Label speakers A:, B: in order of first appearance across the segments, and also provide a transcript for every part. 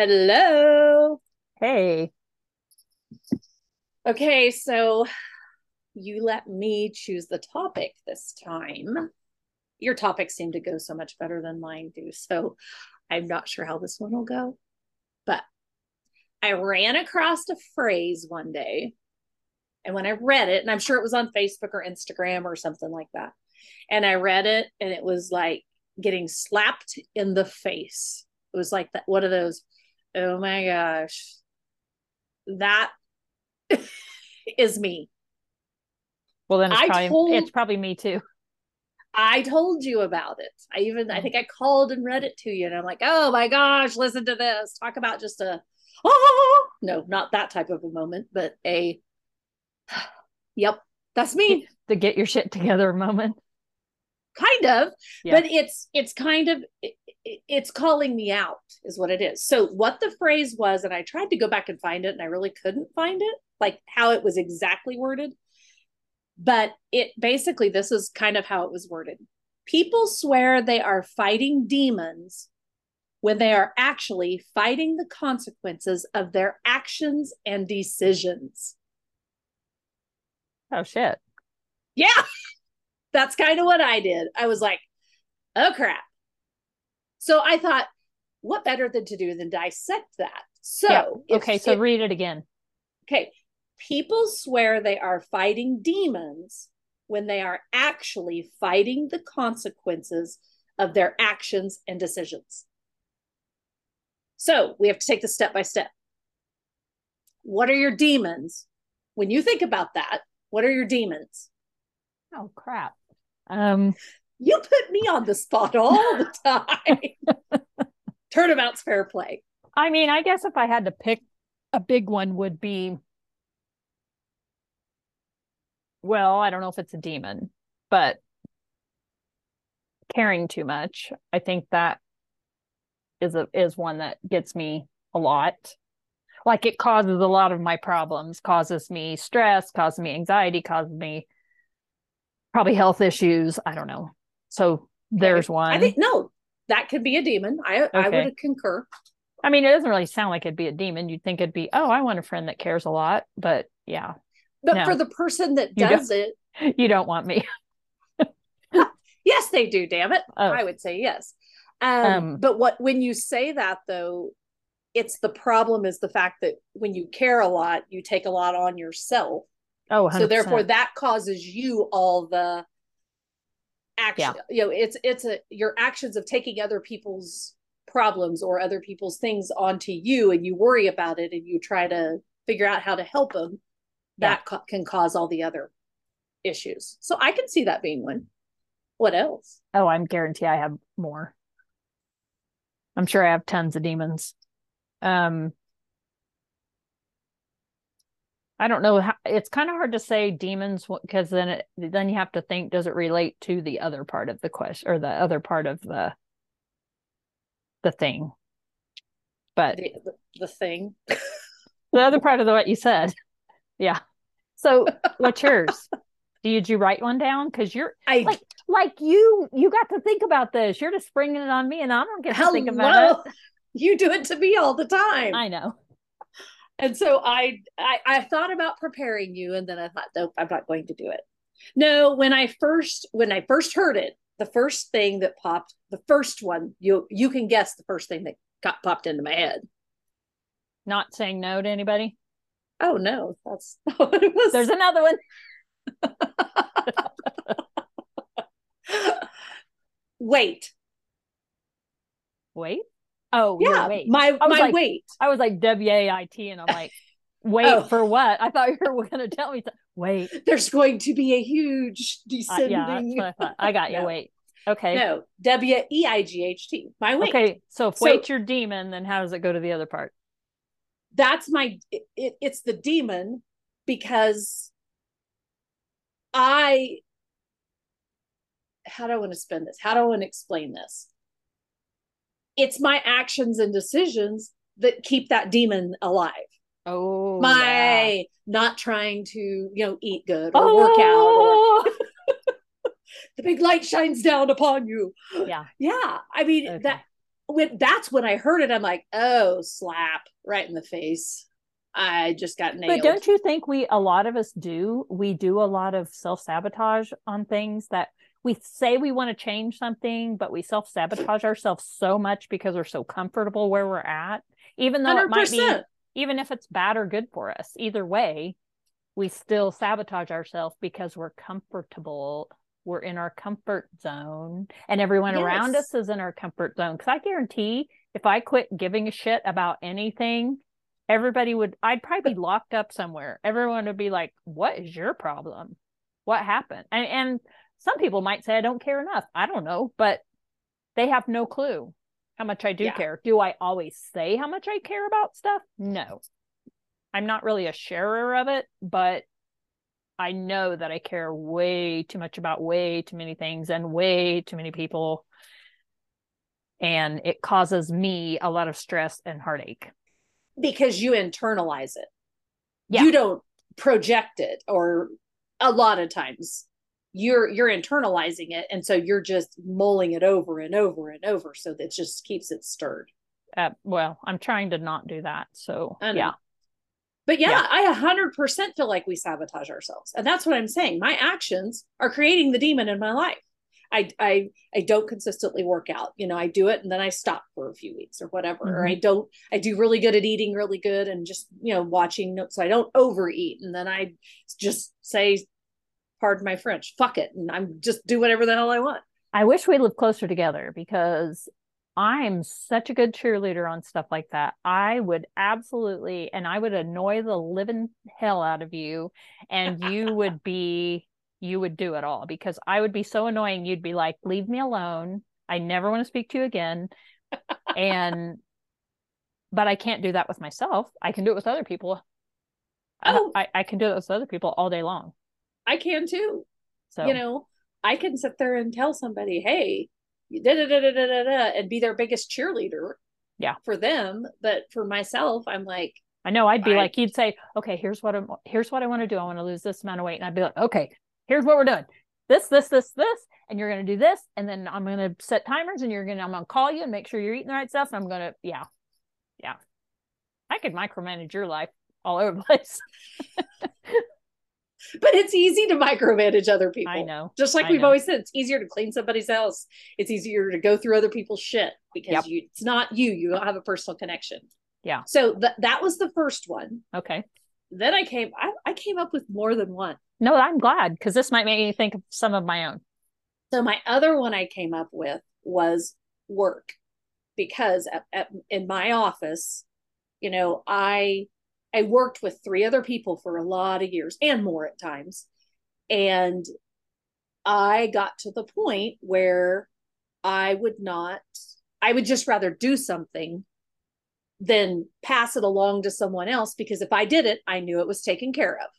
A: Hello.
B: Hey.
A: Okay, so you let me choose the topic this time. Your topics seem to go so much better than mine do. So I'm not sure how this one will go. But I ran across a phrase one day. And when I read it, and I'm sure it was on Facebook or Instagram or something like that, and I read it, and it was like getting slapped in the face. It was like that one of those, oh my gosh, that is me.
B: Well, then it's
A: I
B: probably
A: told-
B: it's probably me too.
A: I told you about it. I even I mm. think I called and read it to you, and I'm like, oh my gosh, listen to this. Talk about just a oh no, not that type of a moment, but a yep, that's me.
B: The get your shit together moment.
A: kind of
B: Yeah.
A: but it's it's kind of it, it- it's calling me out is what it is. So what the phrase was and i tried to go back and find it and i really couldn't find it like how it was exactly worded. But it basically this is kind of how it was worded. People swear they are fighting demons when they are actually fighting the consequences of their actions and decisions.
B: Oh shit.
A: yeah. That's kind of what i did. I was like oh crap so i thought what better than to do than dissect that so
B: Yeah.
A: if-
B: Okay, so
A: if-
B: read it again.
A: okay people swear they are fighting demons when they are actually fighting the consequences of their actions and decisions so we have to take this step by step what are your demons when you think about that what are your demons
B: Oh crap. Um
A: You put me on the spot all the time. Turnabout's fair play.
B: I mean, I guess if I had to pick a big one would be well, I don't know if it's a demon, but caring too much. I think that is a is one that gets me a lot. Like it causes a lot of my problems, causes me stress, causes me anxiety, causes me probably health issues. I don't know. So there's one.
A: I think no, that could be a demon. I I would concur.
B: I mean, it doesn't really sound like it'd be a demon. You'd think it'd be, oh, I want a friend that cares a lot. But yeah,
A: But
B: No.
A: for the person that
B: You
A: does it,
B: you don't want me.
A: yes, they do. Damn it,
B: Oh.
A: I would say yes. Um,
B: Um,
A: but what when you say that though, it's the problem is the fact that when you care a lot, you take a lot on yourself.
B: Oh, 100%.
A: so therefore that causes you all the action you know it's it's a your actions of taking other people's problems or other people's things onto you and you worry about it and you try to figure out how to help them that ca- can cause all the other issues. So i can see that being one. What else?
B: Oh, I'm guarantee I have more. I'm sure I have tons of demons. Um, I don't know how it's kind of hard to say demons because then it then you have to think does it relate to the other part of the question or the other part of the the thing. But
A: the, the, the thing
B: the other part of the, what you said. Yeah. So what's yours? Did you write one down? Because you're
A: i
B: like like you you got to think about this. You're just springing it on me, and I don't get to think about it.
A: you do it to me all the time
B: I know.
A: And so I, I I thought about preparing you, and then I thought, nope, I'm not going to do it. No, when I first when I first heard it, the first thing that popped, the first one, you you can guess the first thing that got popped into my head.
B: Not saying no to anybody.
A: Oh no, that's not what it was.
B: There's another one.
A: wait,
B: Wait. Oh
A: yeah,
B: wait.
A: my my
B: like-
A: wait.
B: I was like W A I T, and I'm like, wait
A: Oh.
B: for what? I thought you were going to tell me. To, wait.
A: There's going to be a huge
B: Uh,
A: descending.
B: yeah, that's what I. I got you.
A: No.
B: Wait. Okay.
A: No, W E I G H T. My wait.
B: Okay. So if
A: So-
B: your demon, then how does it go to the other part?
A: that's my it, it, it's the demon because i how do i want to spend this how do i want to explain this it's my actions and decisions that keep that demon alive
B: Oh,
A: my not trying to you know eat good or work out or
B: Oh,
A: the big light shines down upon you
B: Yeah.
A: yeah i mean
B: Okay.
A: that when that's when I heard it, I'm like, oh, slap right in the face. I just got nailed.
B: But don't you think we a lot of us do? We do a lot of self-sabotage on things that we say we want to change something, but we self-sabotage ourselves so much because we're so comfortable where we're at. Even though 100%. it might be even if it's bad or good for us, either way, we still sabotage ourselves because we're comfortable we're in our comfort zone and everyone yes. around us is in our comfort zone because i guarantee if i quit giving a shit about anything everybody would i'd probably be locked up somewhere everyone would be like what is your problem what happened and, and some people might say i don't care enough i don't know but they have no clue how much i do yeah. care do i always say how much i care about stuff no i'm not really a sharer of it but I know that I care way too much about way too many things and way too many people. And it causes me a lot of stress and heartache.
A: Because you internalize it. Yeah. You don't project it or a lot of times you're you're internalizing it and so you're just mulling it over and over and over so that just keeps it stirred.
B: Uh, well, I'm trying to not do that. So yeah.
A: But yeah, yeah, I 100% feel like we sabotage ourselves. And that's what I'm saying. My actions are creating the demon in my life. I I I don't consistently work out. You know, I do it and then I stop for a few weeks or whatever. Mm-hmm. Or I don't I do really good at eating really good and just, you know, watching notes so I don't overeat and then I just say pardon my French, fuck it and I'm just do whatever the hell I want.
B: I wish we lived closer together because I'm such a good cheerleader on stuff like that. I would absolutely, and I would annoy the living hell out of you, and you would be, you would do it all because I would be so annoying. You'd be like, leave me alone. I never want to speak to you again. and, but I can't do that with myself. I can do it with other people. Oh. I, I can do it with other people all day long.
A: I can too. So, you know, I can sit there and tell somebody, hey, da, da, da, da, da, da, and be their biggest cheerleader.
B: Yeah.
A: For them. But for myself, I'm like,
B: I know I'd be I, like, he'd say, okay, here's what I'm, here's what I want to do. I want to lose this amount of weight. And I'd be like, okay, here's what we're doing. This, this, this, this, and you're going to do this. And then I'm going to set timers and you're going to, I'm going to call you and make sure you're eating the right stuff. And I'm going to, yeah, yeah. I could micromanage your life all over the place.
A: but it's easy to micromanage other people.
B: I know.
A: Just like I we've know. always said, it's easier to clean somebody's house. It's easier to go through other people's shit because yep. you it's not you. You don't have a personal connection.
B: Yeah.
A: So th- that was the first one.
B: Okay.
A: Then I came I, I came up with more than one.
B: No, I'm glad because this might make me think of some of my own.
A: So my other one I came up with was work because at, at, in my office, you know, I I worked with three other people for a lot of years and more at times. And I got to the point where I would not, I would just rather do something than pass it along to someone else because if I did it, I knew it was taken care of.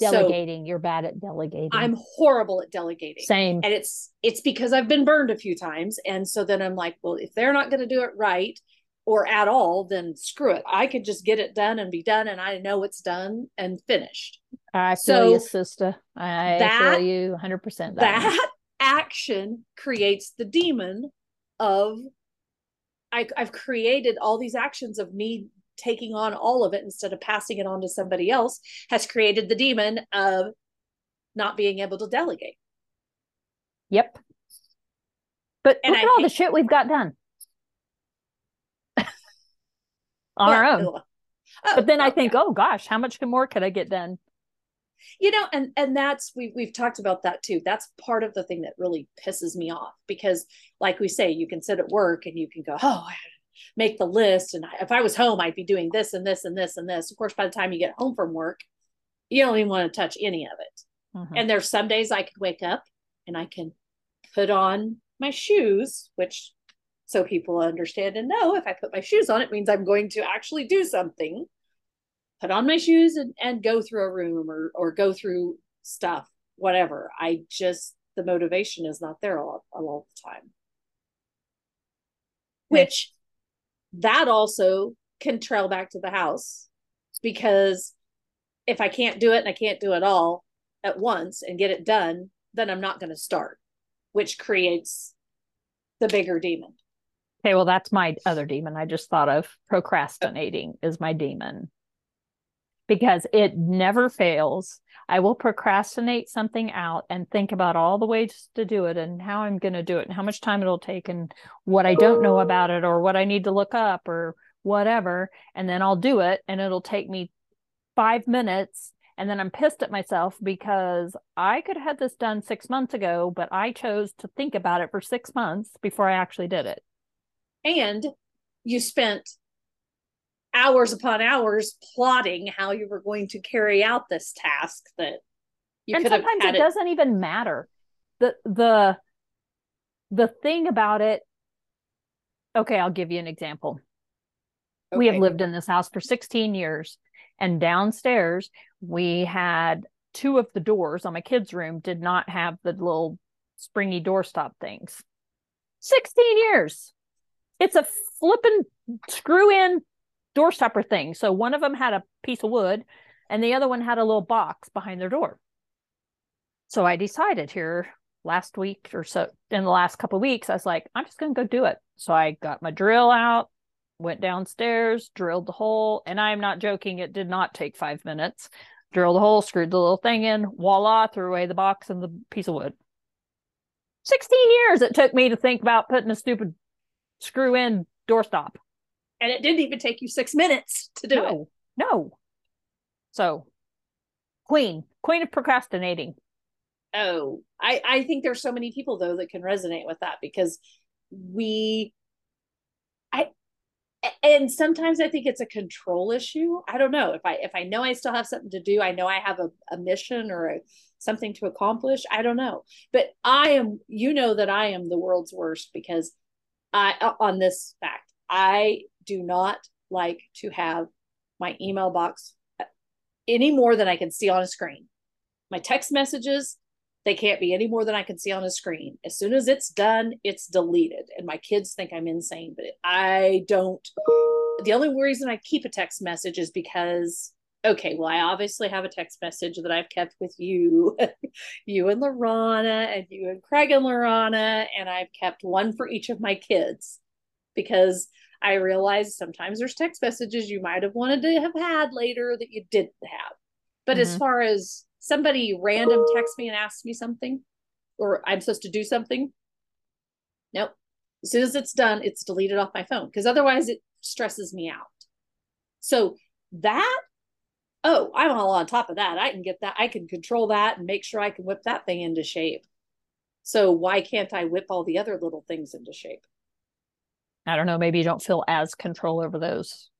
B: Delegating, so, you're bad at delegating.
A: I'm horrible at delegating.
B: Same.
A: And it's it's because I've been burned a few times and so then I'm like, well, if they're not going to do it right, or at all, then screw it. I could just get it done and be done, and I know it's done and finished.
B: I feel so you, sister. I that, feel you 100%. That,
A: that action creates the demon of I, I've created all these actions of me taking on all of it instead of passing it on to somebody else has created the demon of not being able to delegate.
B: Yep. But and look I at all the shit we've got done. On yeah. our own. Oh, but then I think, oh gosh, how much more could I get done?
A: You know, and and that's we we've talked about that too. That's part of the thing that really pisses me off because, like we say, you can sit at work and you can go, oh, I make the list, and if I was home, I'd be doing this and this and this and this. Of course, by the time you get home from work, you don't even want to touch any of it. Mm-hmm. And there's some days I could wake up and I can put on my shoes, which so people understand and know if I put my shoes on, it means I'm going to actually do something. Put on my shoes and, and go through a room or or go through stuff, whatever. I just the motivation is not there all, all the time. Which that also can trail back to the house because if I can't do it and I can't do it all at once and get it done, then I'm not going to start, which creates the bigger demon.
B: Okay, well, that's my other demon. I just thought of procrastinating is my demon because it never fails. I will procrastinate something out and think about all the ways to do it and how I'm going to do it and how much time it'll take and what I don't know about it or what I need to look up or whatever. And then I'll do it and it'll take me five minutes. And then I'm pissed at myself because I could have had this done six months ago, but I chose to think about it for six months before I actually did it
A: and you spent hours upon hours plotting how you were going to carry out this task that
B: you and sometimes it, it doesn't even matter. The the the thing about it okay i'll give you an example. Okay. we have lived in this house for 16 years and downstairs we had two of the doors on my kids room did not have the little springy doorstop things. 16 years it's a flipping screw in door stopper thing. So one of them had a piece of wood and the other one had a little box behind their door. So I decided here last week or so in the last couple weeks, I was like, I'm just going to go do it. So I got my drill out, went downstairs, drilled the hole, and I'm not joking, it did not take five minutes. Drilled the hole, screwed the little thing in, voila, threw away the box and the piece of wood. 16 years it took me to think about putting a stupid screw in doorstop.
A: And it didn't even take you six minutes to do
B: no,
A: it.
B: No. So, queen, queen of procrastinating.
A: Oh, I, I think there's so many people though that can resonate with that because we, I, and sometimes I think it's a control issue. I don't know if I if I know I still have something to do, I know I have a, a mission or a, something to accomplish. I don't know, but I am. You know that I am the world's worst because I uh, on this fact. I do not like to have my email box uh, any more than I can see on a screen. My text messages, they can't be any more than I can see on a screen. As soon as it's done, it's deleted. And my kids think I'm insane, but I don't. The only reason I keep a text message is because okay, well, I obviously have a text message that I've kept with you, you and Lorana, and you and Craig and Lorana, and I've kept one for each of my kids because I realize sometimes there's text messages you might have wanted to have had later that you didn't have. But mm-hmm. as far as somebody random texts me and asks me something, or I'm supposed to do something, nope. As soon as it's done, it's deleted off my phone because otherwise it stresses me out. So that oh, I'm all on top of that. I can get that. I can control that and make sure I can whip that thing into shape. So why can't I whip all the other little things into shape?
B: I don't know. Maybe you don't feel as control over those.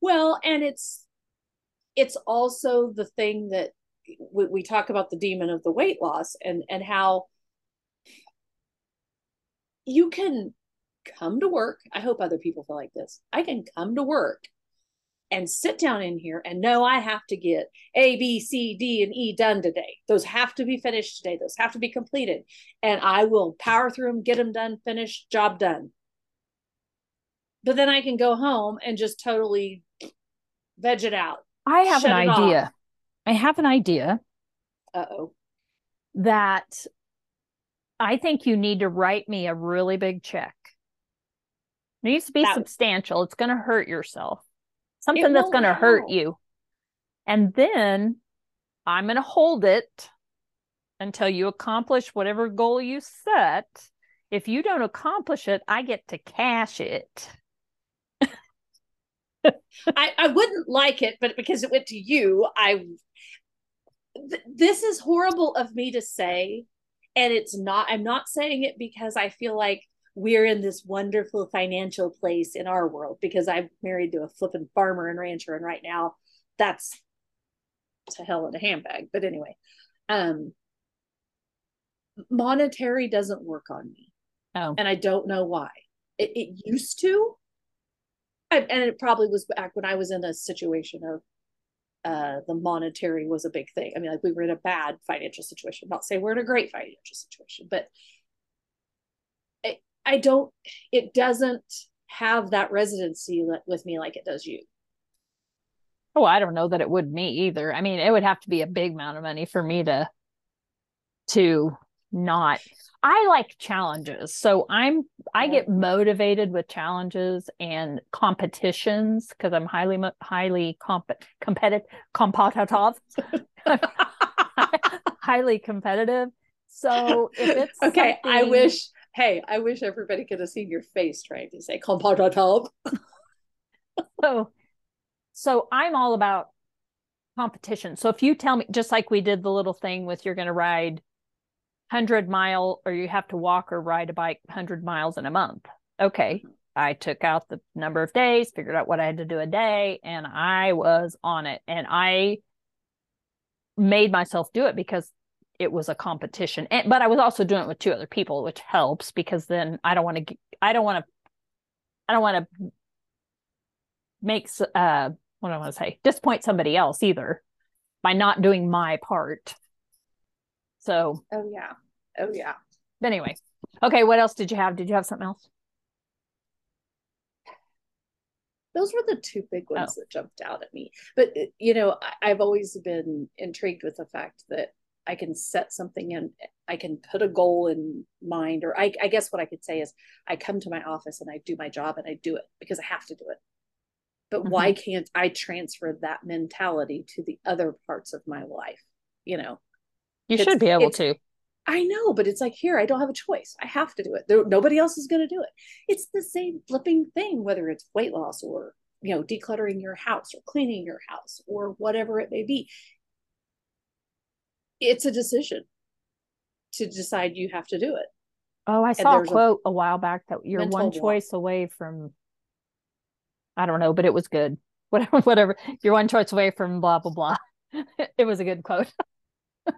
A: Well, and it's it's also the thing that we, we talk about the demon of the weight loss and and how you can come to work. I hope other people feel like this. I can come to work and sit down in here and know I have to get A, B, C, D, and E done today. Those have to be finished today. Those have to be completed. And I will power through them, get them done, finished, job done. But then I can go home and just totally veg it out.
B: I have an idea. Off. I have an idea.
A: Uh oh.
B: That I think you need to write me a really big check. It needs to be that, substantial. It's going to hurt yourself something that's going to hurt you. And then I'm going to hold it until you accomplish whatever goal you set. If you don't accomplish it, I get to cash it.
A: I, I wouldn't like it, but because it went to you, I. Th- this is horrible of me to say, and it's not. I'm not saying it because I feel like we're in this wonderful financial place in our world because I'm married to a flippin' farmer and rancher, and right now that's to hell in a handbag. But anyway, um, monetary doesn't work on me.
B: Oh.
A: And I don't know why. It, it used to. I, and it probably was back when I was in a situation of uh, the monetary was a big thing. I mean, like we were in a bad financial situation. Not say we're in a great financial situation, but I don't, it doesn't have that residency with me like it does you.
B: Oh, I don't know that it would me either. I mean, it would have to be a big amount of money for me to to not I like challenges. So I'm I get motivated with challenges and competitions because I'm highly highly comp- competitive competitive highly competitive. So if it's
A: okay, I wish hey, I wish everybody could have seen your face trying to say competitive.
B: so so I'm all about competition. So if you tell me just like we did the little thing with you're going to ride 100 mile or you have to walk or ride a bike 100 miles in a month. Okay. Mm-hmm. I took out the number of days, figured out what I had to do a day, and I was on it. And I made myself do it because it was a competition. And, but I was also doing it with two other people, which helps because then I don't want to, I don't want to, I don't want to make, uh, what do I want to say, disappoint somebody else either by not doing my part. So.
A: Oh yeah. Oh yeah.
B: But anyway, okay. What else did you have? Did you have something else?
A: Those were the two big ones oh. that jumped out at me. But you know, I, I've always been intrigued with the fact that I can set something in, I can put a goal in mind, or I, I, guess what I could say is I come to my office and I do my job and I do it because I have to do it. But mm-hmm. why can't I transfer that mentality to the other parts of my life? You know,
B: you should be able to.
A: I know, but it's like here, I don't have a choice. I have to do it. There, nobody else is going to do it. It's the same flipping thing, whether it's weight loss or you know decluttering your house or cleaning your house or whatever it may be. It's a decision to decide you have to do it.
B: Oh, I saw a quote a, a, while back that you're one choice away from. I don't know, but it was good. Whatever, whatever. You're one choice away from blah blah blah. it was a good quote.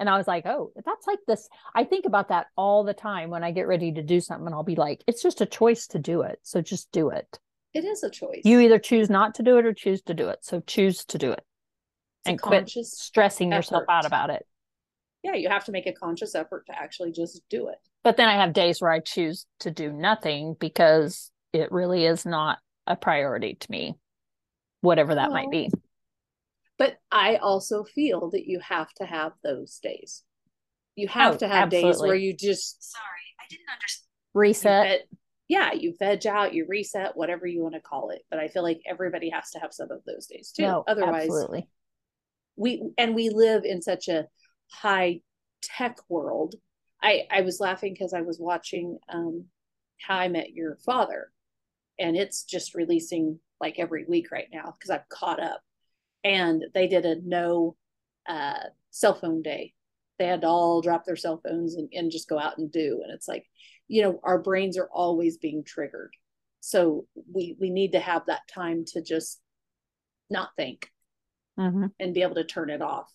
B: And I was like, oh, that's like this. I think about that all the time when I get ready to do something. And I'll be like, it's just a choice to do it. So just do it.
A: It is a choice.
B: You either choose not to do it or choose to do it. So choose to do it and quit stressing effort. yourself out about it.
A: Yeah, you have to make a conscious effort to actually just do it.
B: But then I have days where I choose to do nothing because it really is not a priority to me, whatever that well, might be.
A: But I also feel that you have to have those days. You have oh, to have absolutely. days where you just
C: sorry, I didn't understand.
B: Reset.
A: yeah, you veg out, you reset, whatever you want to call it. But I feel like everybody has to have some of those days too. No, Otherwise, absolutely. We and we live in such a high tech world. I I was laughing because I was watching um How I Met Your Father, and it's just releasing like every week right now because I've caught up and they did a no uh, cell phone day. They had to all drop their cell phones and, and just go out and do. And it's like, you know, our brains are always being triggered. So we we need to have that time to just not think mm-hmm. and be able to turn it off.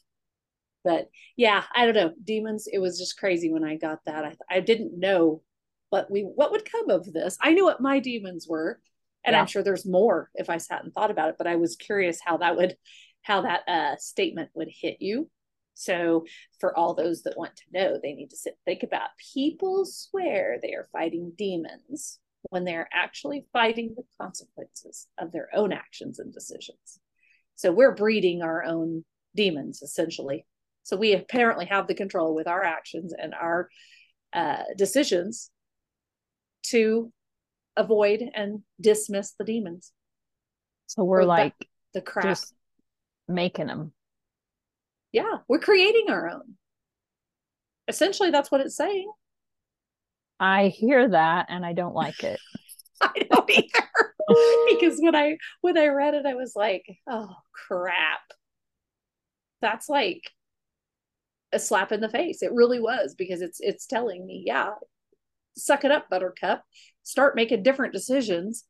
A: But yeah, I don't know. Demons, it was just crazy when I got that. I I didn't know what we what would come of this. I knew what my demons were and yeah. i'm sure there's more if i sat and thought about it but i was curious how that would how that uh, statement would hit you so for all those that want to know they need to sit think about people swear they are fighting demons when they're actually fighting the consequences of their own actions and decisions so we're breeding our own demons essentially so we apparently have the control with our actions and our uh, decisions to avoid and dismiss the demons.
B: So we're or like the, the crap. Making them.
A: Yeah, we're creating our own. Essentially, that's what it's saying.
B: I hear that and I don't like it.
A: I don't either. because when I when I read it, I was like, oh crap. That's like a slap in the face. It really was because it's it's telling me, yeah, suck it up, buttercup start making different decisions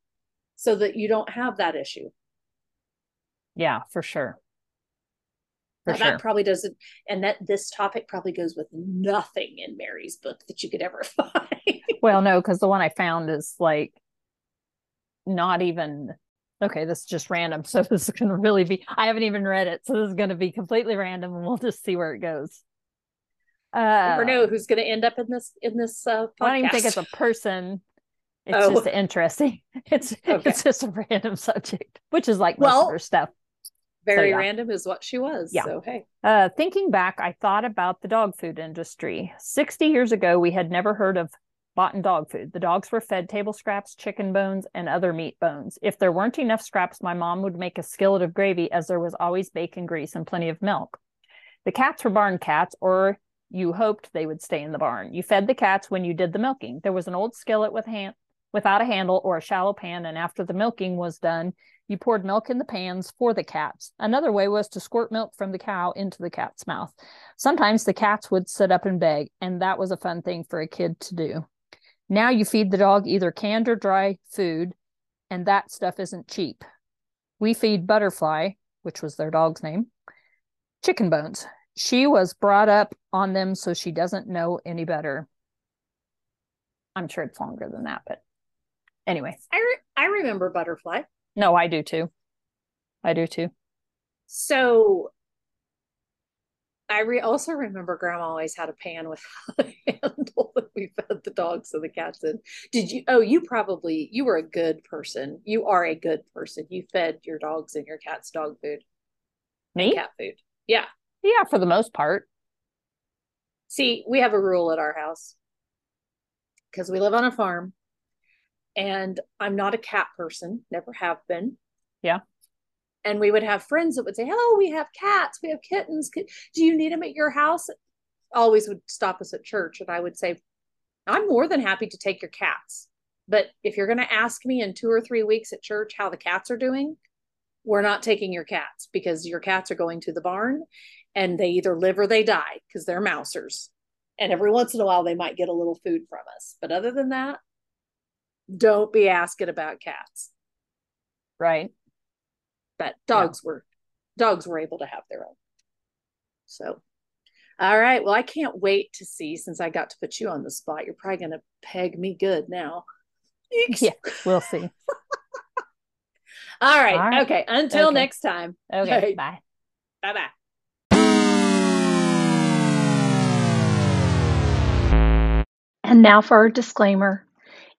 A: so that you don't have that issue.
B: Yeah, for sure. For
A: sure. That probably doesn't, and that this topic probably goes with nothing in Mary's book that you could ever find.
B: well, no, because the one I found is like not even okay. This is just random, so this is going to really be. I haven't even read it, so this is going to be completely random, and we'll just see where it goes.
A: Uh, Never know who's going to end up in this in this. Uh,
B: I don't even think it's a person. It's oh. just interesting. It's okay. it's just a random subject, which is like most well, of her stuff.
A: Very
B: yeah.
A: random is what she was.
B: Yeah.
A: So hey.
B: Uh, thinking back, I thought about the dog food industry. 60 years ago, we had never heard of bought and dog food. The dogs were fed table scraps, chicken bones, and other meat bones. If there weren't enough scraps, my mom would make a skillet of gravy as there was always bacon grease and plenty of milk. The cats were barn cats, or you hoped they would stay in the barn. You fed the cats when you did the milking. There was an old skillet with hand without a handle or a shallow pan, and after the milking was done, you poured milk in the pans for the cats. Another way was to squirt milk from the cow into the cat's mouth. Sometimes the cats would sit up and beg, and that was a fun thing for a kid to do. Now you feed the dog either canned or dry food, and that stuff isn't cheap. We feed Butterfly, which was their dog's name, chicken bones. She was brought up on them, so she doesn't know any better. I'm sure it's longer than that, but anyway.
A: I re- I remember butterfly.
B: No, I do too. I do too.
A: So I re- also remember grandma always had a pan with a handle that we fed the dogs and the cats in. Did you? Oh, you probably, you were a good person. You are a good person. You fed your dogs and your cats dog food.
B: Me?
A: Cat food. Yeah.
B: Yeah, for the most part.
A: See, we have a rule at our house because we live on a farm and I'm not a cat person, never have been.
B: Yeah.
A: And we would have friends that would say, Oh, we have cats, we have kittens. Do you need them at your house? Always would stop us at church. And I would say, I'm more than happy to take your cats. But if you're going to ask me in two or three weeks at church how the cats are doing, we're not taking your cats because your cats are going to the barn and they either live or they die because they're mousers. And every once in a while, they might get a little food from us. But other than that, don't be asking about cats.
B: Right.
A: But dogs yeah. were dogs were able to have their own. So all right. Well, I can't wait to see since I got to put you on the spot. You're probably gonna peg me good now.
B: Yeah, we'll see.
A: All right. All right. Okay. Until
B: okay.
A: next time.
B: Okay. Right. Bye.
A: Bye bye.
C: And now for our disclaimer.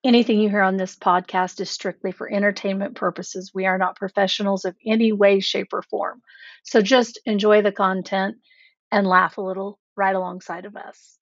C: Anything you hear on this podcast is strictly for entertainment purposes. We are not professionals of any way, shape, or form. So just enjoy the content and laugh a little right alongside of us.